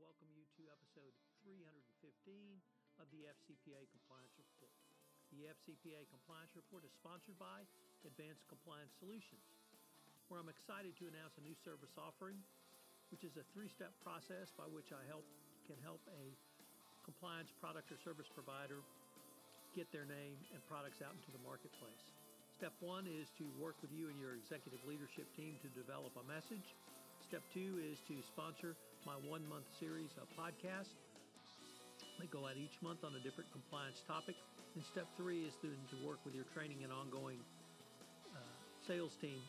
welcome you to episode 315 of the FCPA Compliance Report. The FCPA Compliance Report is sponsored by Advanced Compliance Solutions, where I'm excited to announce a new service offering, which is a three-step process by which I help can help a compliance product or service provider get their name and products out into the marketplace. Step one is to work with you and your executive leadership team to develop a message. Step two is to sponsor my one month series of podcasts. They go out each month on a different compliance topic. And step three is to, to work with your training and ongoing uh, sales team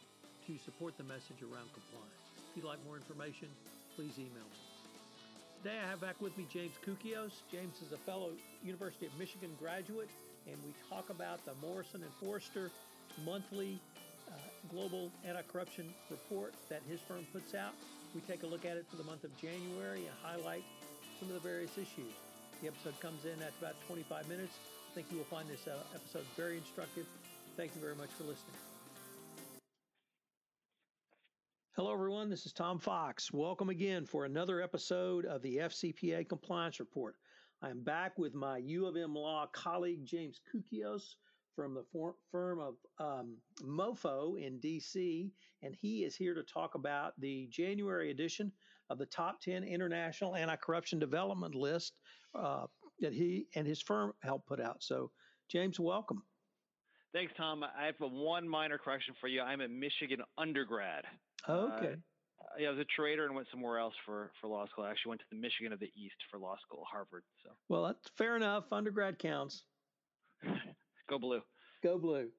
to support the message around compliance. If you'd like more information, please email me. Today I have back with me James Koukios. James is a fellow University of Michigan graduate, and we talk about the Morrison and Foerster monthly uh, global anti-corruption report that his firm puts out. We take a look at it for the month of January and highlight some of the various issues. The episode comes in at about 25 minutes. I think you will find this uh, episode very instructive. Thank you very much for listening. Hello, everyone. This is Tom Fox. Welcome again for another episode of the FCPA Compliance Report. I am back with my U of M Law colleague, James Koukios, from the firm of um, MoFo in DC, and he is here to talk about the January edition of the Top 10 International Anti Corruption Development List uh, that he and his firm helped put out. So, James, welcome. Thanks, Tom. I have a one minor correction for you. I'm a Michigan undergrad. Okay. Uh, yeah, I was a trader and went somewhere else for, for law school. I actually went to the Michigan of the East for law school, Harvard. So well, that's fair enough. Undergrad counts. Go blue. Go blue.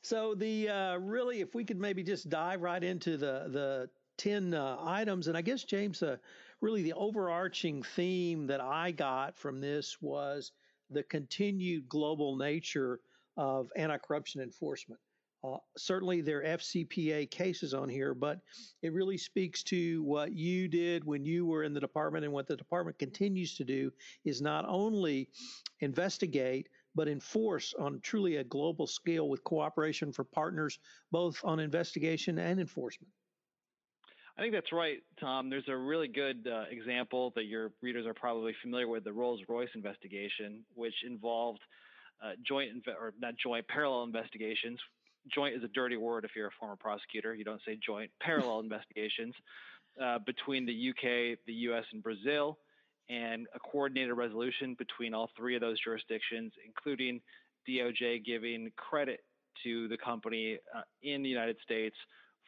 So the uh, really, if we could maybe just dive right into the the ten uh, items, and I guess James, uh, really the overarching theme that I got from this was the continued global nature of anti-corruption enforcement. Uh, certainly, there are FCPA cases on here, but it really speaks to what you did when you were in the department and what the department continues to do is not only investigate, but enforce on truly a global scale with cooperation for partners, both on investigation and enforcement. I think that's right, Tom. There's a really good uh, example that your readers are probably familiar with the Rolls Royce investigation, which involved uh, joint, or not joint, parallel investigations joint is a dirty word if you're a former prosecutor. You don't say joint. Parallel investigations uh, between the UK, the US, and Brazil, and a coordinated resolution between all three of those jurisdictions, including DOJ giving credit to the company uh, in the United States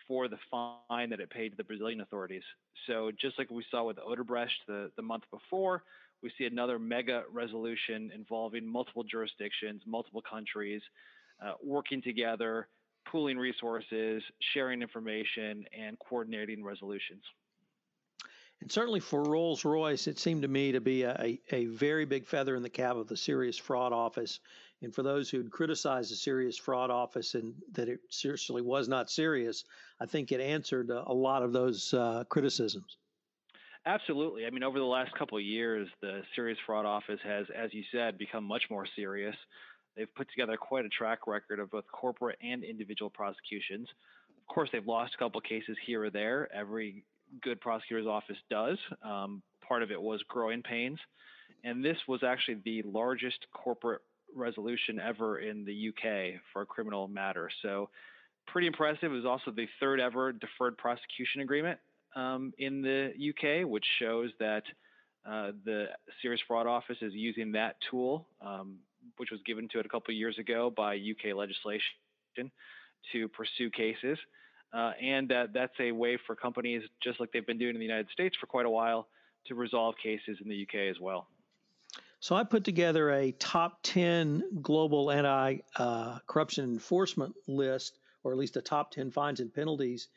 for the fine that it paid to the Brazilian authorities. So just like we saw with Odebrecht the, the month before, we see another mega resolution involving multiple jurisdictions, multiple countries, uh, working together, pooling resources, sharing information, and coordinating resolutions. And certainly for Rolls Royce, it seemed to me to be a, a very big feather in the cap of the Serious Fraud Office. And for those who'd criticized the Serious Fraud Office and that it seriously was not serious, I think it answered a, lot of those uh, criticisms. Absolutely. I mean, over the last couple of years, the Serious Fraud Office has, as you said, become much more serious. They've put together quite a track record of both corporate and individual prosecutions. Of course, they've lost a couple of cases here or there. Every good prosecutor's office does. Um, part of it was growing pains. And this was actually the largest corporate resolution ever in the UK for a criminal matter. So, pretty impressive. It was also the third ever deferred prosecution agreement um, in the UK, which shows that uh, the Serious Fraud Office is using that tool um, which was given to it a couple of years ago by UK legislation to pursue cases. Uh, and that that's a way for companies, just like they've been doing in the United States for quite a while, to resolve cases in the UK as well. So I put together a top 10 global anti uh, corruption enforcement list, or at least a top 10 fines and penalties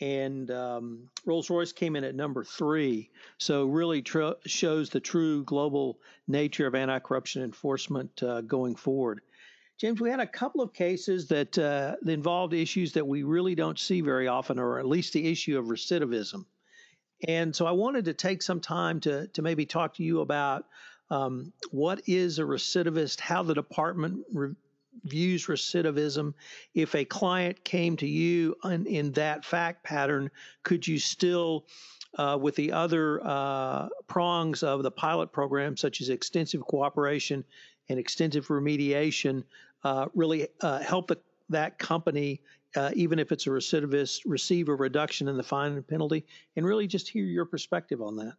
and um, Rolls Royce came in at number three. So really tr- shows the true global nature of anti-corruption enforcement uh, going forward. James, we had a couple of cases that, uh, involved issues that we really don't see very often, or at least the issue of recidivism. And so I wanted to take some time to to maybe talk to you about um, what is a recidivist, how the department re- views recidivism. If a client came to you in, in that fact pattern, could you still, uh, with the other uh, prongs of the pilot program, such as extensive cooperation and extensive remediation, uh, really uh, help the, that company, uh, even if it's a recidivist, receive a reduction in the fine and penalty? And really just hear your perspective on that.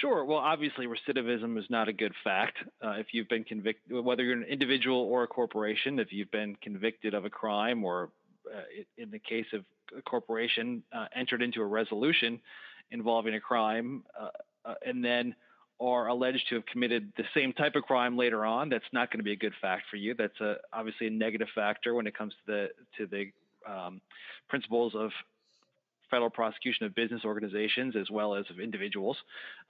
Sure. Well, obviously, recidivism is not a good fact. Uh, if you've been convicted, whether you're an individual or a corporation, if you've been convicted of a crime, or uh, in the case of a corporation, uh, entered into a resolution involving a crime, and then are alleged to have committed the same type of crime later on, that's not going to be a good fact for you. That's a, obviously a negative factor when it comes to the to the um, principles of federal prosecution of business organizations as well as of individuals.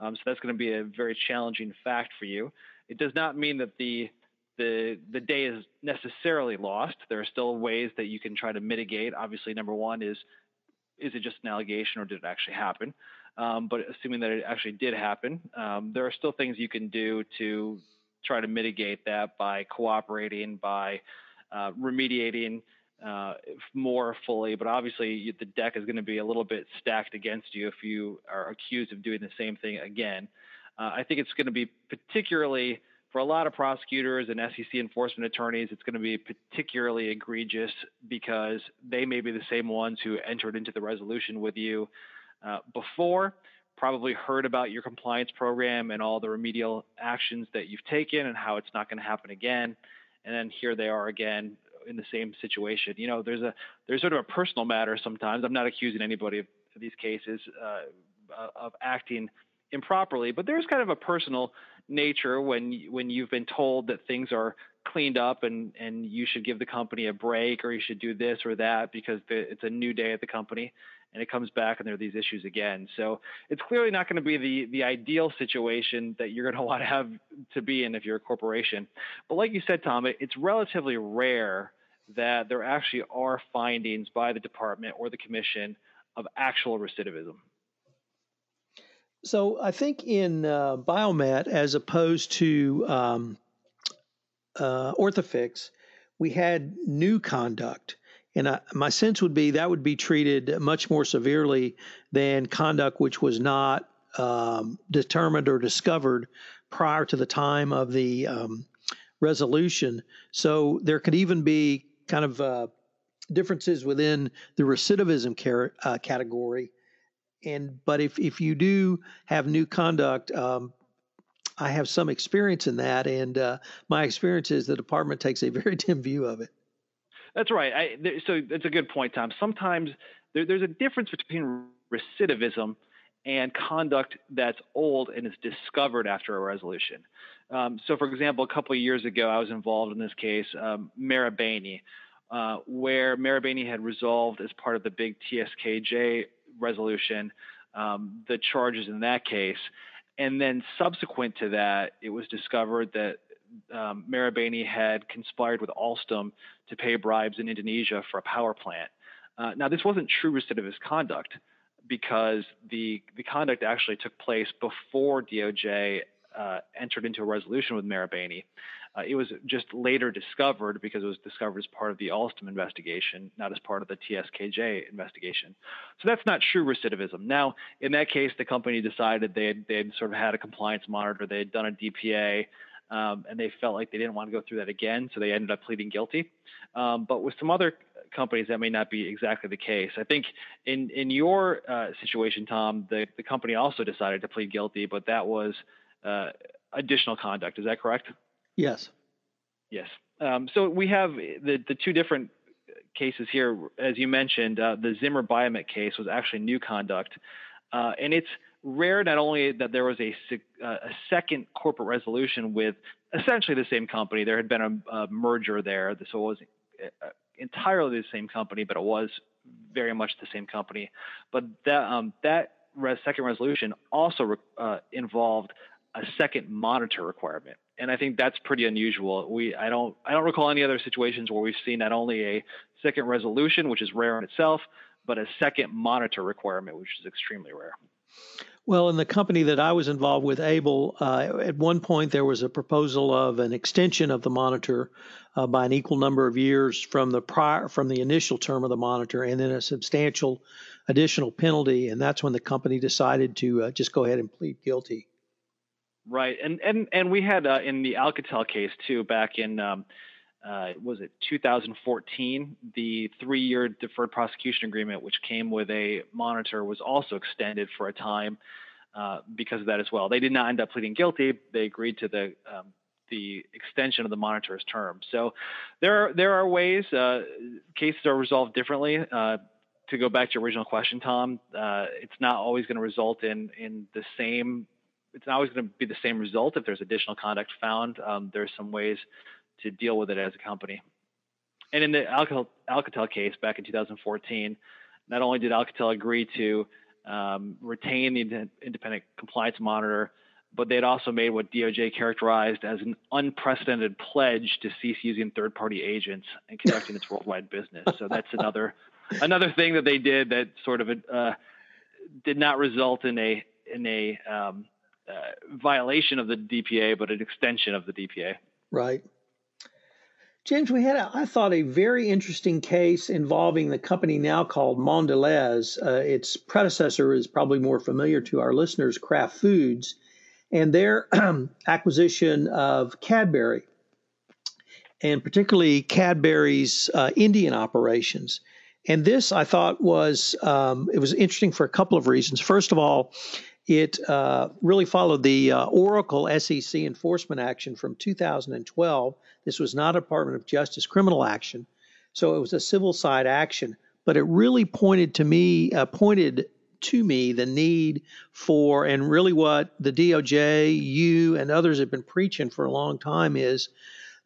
Um, so that's going to be a very challenging fact for you. It does not mean that the the the day is necessarily lost. There are still ways that you can try to mitigate. Obviously, number one is is it just an allegation or did it actually happen? Um, but assuming that it actually did happen, um, there are still things you can do to try to mitigate that by cooperating, by uh, remediating uh, more fully, but obviously the deck is going to be a little bit stacked against you if you are accused of doing the same thing again. Uh, I think it's going to be particularly for a lot of prosecutors and SEC enforcement attorneys, it's going to be particularly egregious because they may be the same ones who entered into the resolution with you uh, before, probably heard about your compliance program and all the remedial actions that you've taken and how it's not going to happen again. And then here they are again in the same situation. You know, there's a there's sort of a personal matter sometimes. I'm not accusing anybody of these cases uh, of acting improperly, but there's kind of a personal nature when when you've been told that things are cleaned up and and you should give the company a break or you should do this or that because the, it's a new day at the company and it comes back and there are these issues again. So it's clearly not going to be the the ideal situation that you're going to want to have to be in if you're a corporation. But like you said, Tom, it, it's relatively rare that there actually are findings by the department or the commission of actual recidivism. So I think in uh, Biomet, as opposed to um, uh, Orthofix, we had new conduct. And I, my sense would be that would be treated much more severely than conduct which was not um, determined or discovered prior to the time of the um, resolution. So there could even be kind of uh, differences within the recidivism car- uh, category. And but if if you do have new conduct, um, I have some experience in that, and uh, my experience is the department takes a very dim view of it. That's right. I, th- so that's a good point, Tom. Sometimes there, there's a difference between recidivism and conduct that's old and is discovered after a resolution. Um, so, for example, a couple of years ago, I was involved in this case, um, Marubeni, uh, where Marubeni had resolved as part of the big TSKJ resolution um, the charges in that case. And then subsequent to that, it was discovered that um, had conspired with Alstom to pay bribes in Indonesia for a power plant. Uh, now, this wasn't true recidivist conduct because the the conduct actually took place before DOJ uh, entered into a resolution with Marubeni. Uh, it was just later discovered because it was discovered as part of the Alstom investigation, not as part of the TSKJ investigation. So that's not true recidivism. Now, in that case, the company decided they had, they had sort of had a compliance monitor, they had done a DPA, um, and they felt like they didn't want to go through that again, so they ended up pleading guilty. Um, but with some other companies, that may not be exactly the case. I think in in your uh, situation, Tom, the the company also decided to plead guilty, but that was uh, additional conduct. Is that correct? Yes. Yes. Um, so we have the, the two different cases here. As you mentioned, uh, the Zimmer Biomet case was actually new conduct. Uh, and it's rare not only that there was a, uh, a, second corporate resolution with essentially the same company, there had been a, a merger there, so it was uh, entirely the same company, but it was very much the same company. But that, um, that res- second resolution also uh, involved a second monitor requirement and I think that's pretty unusual. We I don't I don't recall any other situations where we've seen not only a second resolution, which is rare in itself, but a second monitor requirement, which is extremely rare. Well, in the company that I was involved with, Able, uh, at one point there was a proposal of an extension of the monitor uh, by an equal number of years from the prior from the initial term of the monitor, and then a substantial additional penalty, and that's when the company decided to uh, just go ahead and plead guilty. Right, and and and we had uh, in the Alcatel case too back in. Um, uh, was it 2014? The three-year deferred prosecution agreement, which came with a monitor, was also extended for a time uh, because of that as well. They did not end up pleading guilty. They agreed to the um, the extension of the monitor's term. So there are, there are ways uh, cases are resolved differently. Uh, to go back to your original question, Tom, uh, it's not always going to result in in the same. It's not always going to be the same result if there's additional conduct found. Um, there's some ways to deal with it as a company. And in the Alcatel, Alcatel case back in 2014, not only did Alcatel agree to um, retain the independent compliance monitor, but they had also made what DOJ characterized as an unprecedented pledge to cease using third-party agents and conducting its worldwide business. So that's another another thing that they did that sort of uh, did not result in a in a um, uh, violation of the DPA, but an extension of the DPA. Right. James, we had, a, I thought, a very interesting case involving the company now called Mondelez. Uh, its predecessor is probably more familiar to our listeners, Kraft Foods, and their acquisition of Cadbury, and particularly Cadbury's uh, Indian operations. And this, I thought, was um, it was interesting for a couple of reasons. First of all, it uh, really followed the uh, Oracle SEC enforcement action from 2012. This was not a Department of Justice criminal action, so it was a civil side action. But it really pointed to me, uh, pointed to me the need for, and really what the DOJ, you, and others have been preaching for a long time is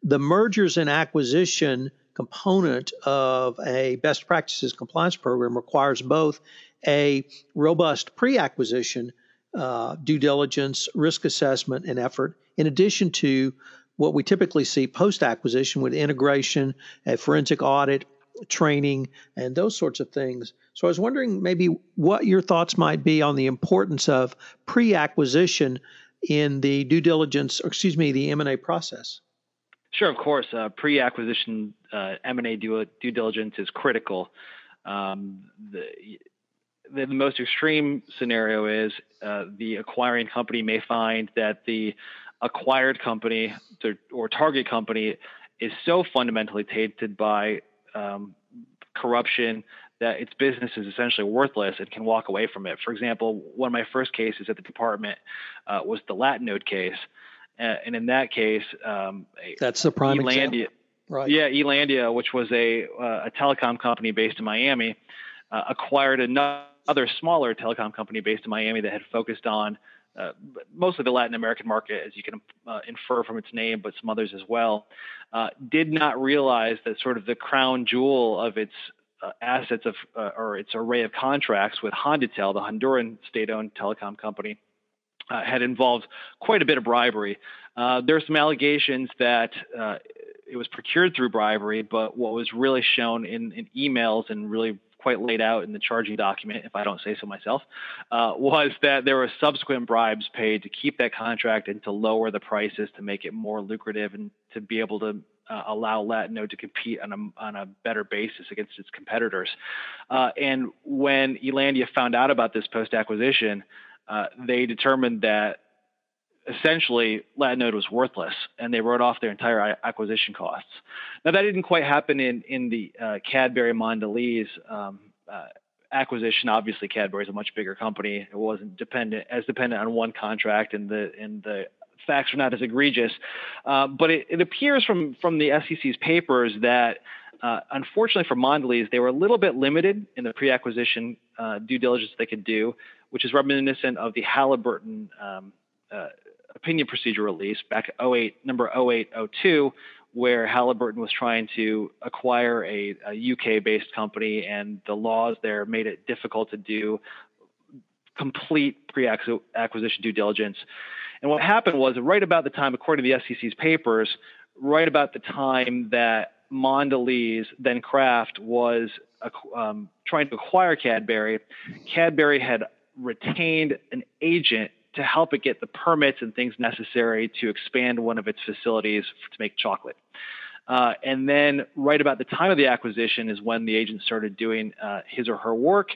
the mergers and acquisition component of a best practices compliance program requires both a robust pre acquisition uh, due diligence, risk assessment, and effort, in addition to what we typically see post acquisition with integration, a forensic audit, training, and those sorts of things. So I was wondering maybe what your thoughts might be on the importance of pre acquisition in the due diligence, or excuse me, the M&A process. Sure, of course. Uh, pre-acquisition uh, M&A due, due, diligence is critical. Um, the, the, most extreme scenario is uh, the acquiring company may find that the acquired company or target company is so fundamentally tainted by um, corruption that its business is essentially worthless and can walk away from it. For example, one of my first cases at the department uh, was the Latinode case. Uh, and in that case, um, that's the prime Elandia, example. Right. Yeah, Elandia, which was a, uh, a telecom company based in Miami, uh, acquired another smaller telecom company based in Miami that had focused on uh, mostly the Latin American market, as you can uh, infer from its name, but some others as well, uh, did not realize that sort of the crown jewel of its uh, assets of uh, or its array of contracts with Hondutel, the Honduran state-owned telecom company, uh, had involved quite a bit of bribery. there are some allegations that it was procured through bribery, but what was really shown in, in emails and really quite laid out in the charging document, if I don't say so myself, uh, was that there were subsequent bribes paid to keep that contract and to lower the prices to make it more lucrative and to be able to uh, allow Latinode to compete on a, on a better basis against its competitors. Uh, and when Elandia found out about this post acquisition, uh, they determined that essentially Latinode was worthless, and they wrote off their entire acquisition costs. Now that didn't quite happen in in the uh, Cadbury Mondelez um, uh, acquisition. Obviously, Cadbury is a much bigger company. It wasn't dependent as dependent on one contract, and the and the facts are not as egregious. Uh, but it, it, appears from from the SEC's papers that. Uh, unfortunately for Mondelez, they were a little bit limited in the pre-acquisition uh, due diligence they could do, which is reminiscent of the Halliburton um, uh, opinion procedure release back 08, number 0802, where Halliburton was trying to acquire a, a UK based company, and the laws there made it difficult to do complete pre acquisition due diligence. And what happened was, right about the time, according to the SEC's papers, right about the time that Mondelez, then Kraft, was um, trying to acquire Cadbury, Cadbury had retained an agent to help it get the permits and things necessary to expand one of its facilities to make chocolate. Uh, and then, right about the time of the acquisition, is when the agent started doing uh, his or her work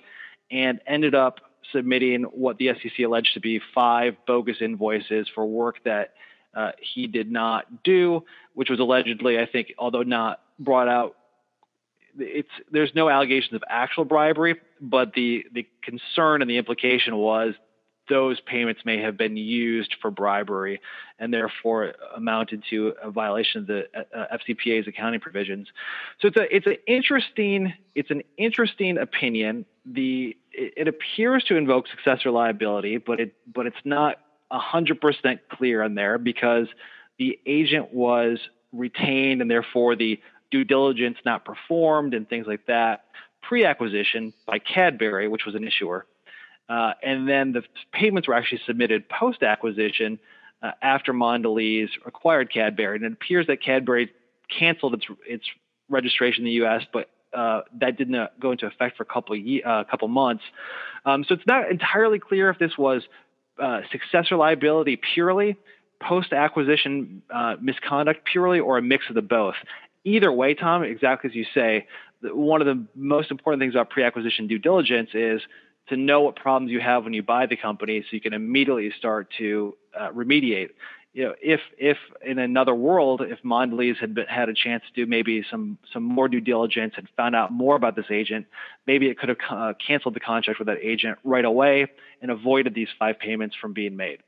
and ended up submitting what the SEC alleged to be five bogus invoices for work that uh, he did not do, which was allegedly, I think, although not brought out it's there's no allegations of actual bribery, but the the concern and the implication was those payments may have been used for bribery and therefore amounted to a violation of the uh, FCPA's accounting provisions. So it's a it's an interesting it's an interesting opinion. The it, it appears to invoke successor liability, but it but it's not hundred percent clear on there because the agent was retained and therefore the due diligence not performed and things like that pre-acquisition by Cadbury, which was an issuer, uh, and then the payments were actually submitted post-acquisition uh, after Mondelez acquired Cadbury, and it appears that Cadbury canceled its its registration in the U.S., but uh, that did not go into effect for a couple ye- uh, couple months. Um, so it's not entirely clear if this was uh, successor liability purely, post acquisition uh, misconduct purely, or a mix of the both either way, Tom, exactly as you say, one of the most important things about pre-acquisition due diligence is to know what problems you have when you buy the company, so you can immediately start to uh, remediate. You know, if if in another world, if Mondelez had been, had a chance to do maybe some some more due diligence and found out more about this agent, maybe it could have uh, canceled the contract with that agent right away and avoided these five payments from being made.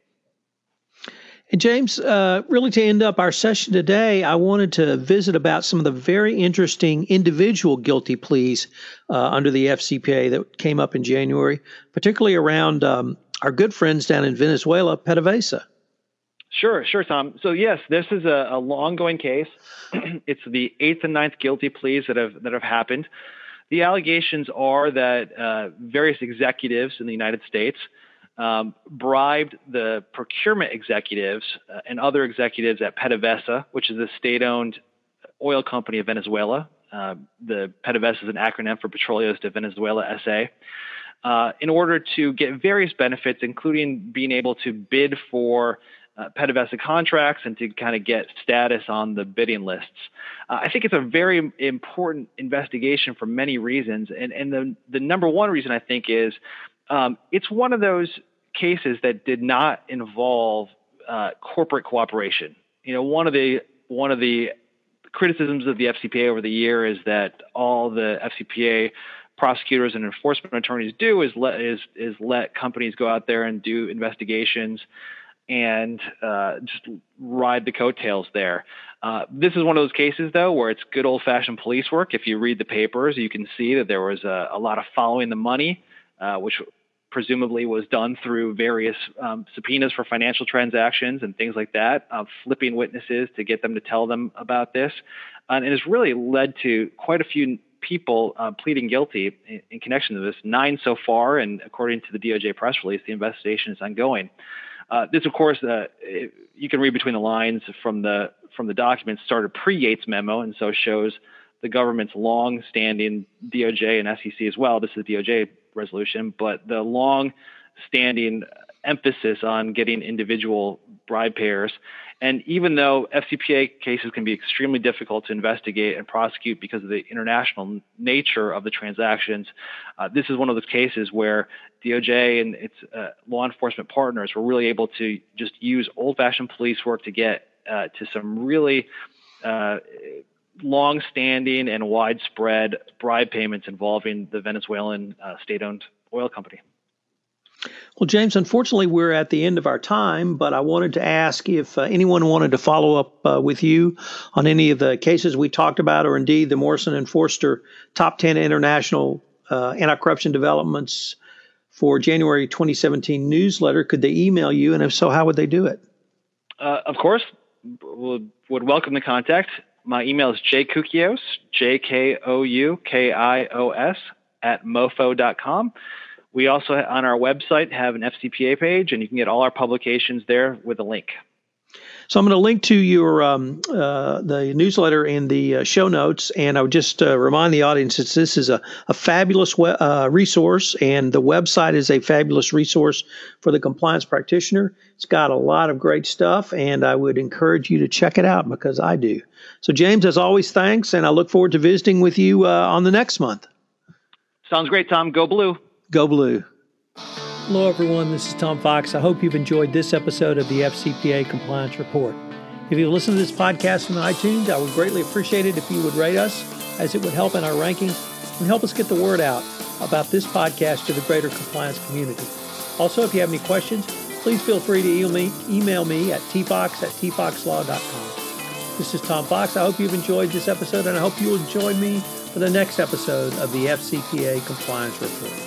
And James, uh, really to end up our session today, I wanted to visit about some of the very interesting individual guilty pleas uh, under the FCPA that came up in January, particularly around um, our good friends down in Venezuela, PDVSA. Sure, sure, Tom. So yes, this is a, a ongoing case. it's the eighth and ninth guilty pleas that have that have happened. The allegations are that uh, various executives in the United States um, bribed the procurement executives uh, and other executives at PDVSA, which is a state-owned oil company of Venezuela. Uh, the PDVSA is an acronym for Petróleos de Venezuela SA. Uh, in order to get various benefits, including being able to bid for uh, PDVSA contracts and to kind of get status on the bidding lists. Uh, I think it's a very important investigation for many reasons, and and the the number one reason I think is um, it's one of those cases that did not involve uh, corporate cooperation. You know, one of the one of the criticisms of the FCPA over the year is that all the FCPA prosecutors and enforcement attorneys do is let is is let companies go out there and do investigations and uh, just ride the coattails there. Uh, this is one of those cases, though, where it's good old fashioned police work. If you read the papers, you can see that there was a, a lot of following the money, uh, which presumably was done through various um, subpoenas for financial transactions and things like that, uh, flipping witnesses to get them to tell them about this. and it has really led to quite a few people uh, pleading guilty in, in, connection to this, nine so far, and according to the DOJ press release, the investigation is ongoing. Uh, this, of course, uh, you can read between the lines from the from the documents. Started pre Yates memo, and so shows the government's long-standing DOJ and SEC as well. This is the DOJ resolution, but the long standing emphasis on getting individual bribe payers. And even though FCPA cases can be extremely difficult to investigate and prosecute because of the international nature of the transactions, uh, this is one of those cases where DOJ and its uh, law enforcement partners were really able to just use old fashioned police work to get uh, to some really uh, long-standing and widespread bribe payments involving the Venezuelan uh, state-owned oil company. Well, James, unfortunately, we're at the end of our time, but I wanted to ask if uh, anyone wanted to follow up uh, with you on any of the cases we talked about, or indeed the Morrison and Foerster Top 10 International uh, Anti Corruption Developments for January 2017 newsletter. Could they email you? And if so, how would they do it? Uh, of course, would, would welcome the contact. My email is jkoukios, J K O U K I O S, at mofo.com. We also, on our website, have an FCPA page, and you can get all our publications there with a link. So I'm going to link to your um, uh, the newsletter in the uh, show notes, and I would just uh, remind the audience that this is a, a fabulous we- uh, resource, and the website is a fabulous resource for the compliance practitioner. It's got a lot of great stuff, and I would encourage you to check it out because I do. So, James, as always, thanks, and I look forward to visiting with you uh, on the next month. Sounds great, Tom. Go blue. Go blue. Hello, everyone. This is Tom Fox. I hope you've enjoyed this episode of the FCPA Compliance Report. If you've listened to this podcast on iTunes, I would greatly appreciate it if you would rate us, as it would help in our rankings and help us get the word out about this podcast to the greater compliance community. Also, if you have any questions, please feel free to email me, email me at tfox at tfoxlaw.com. This is Tom Fox. I hope you've enjoyed this episode, and I hope you will join me for the next episode of the FCPA Compliance Report.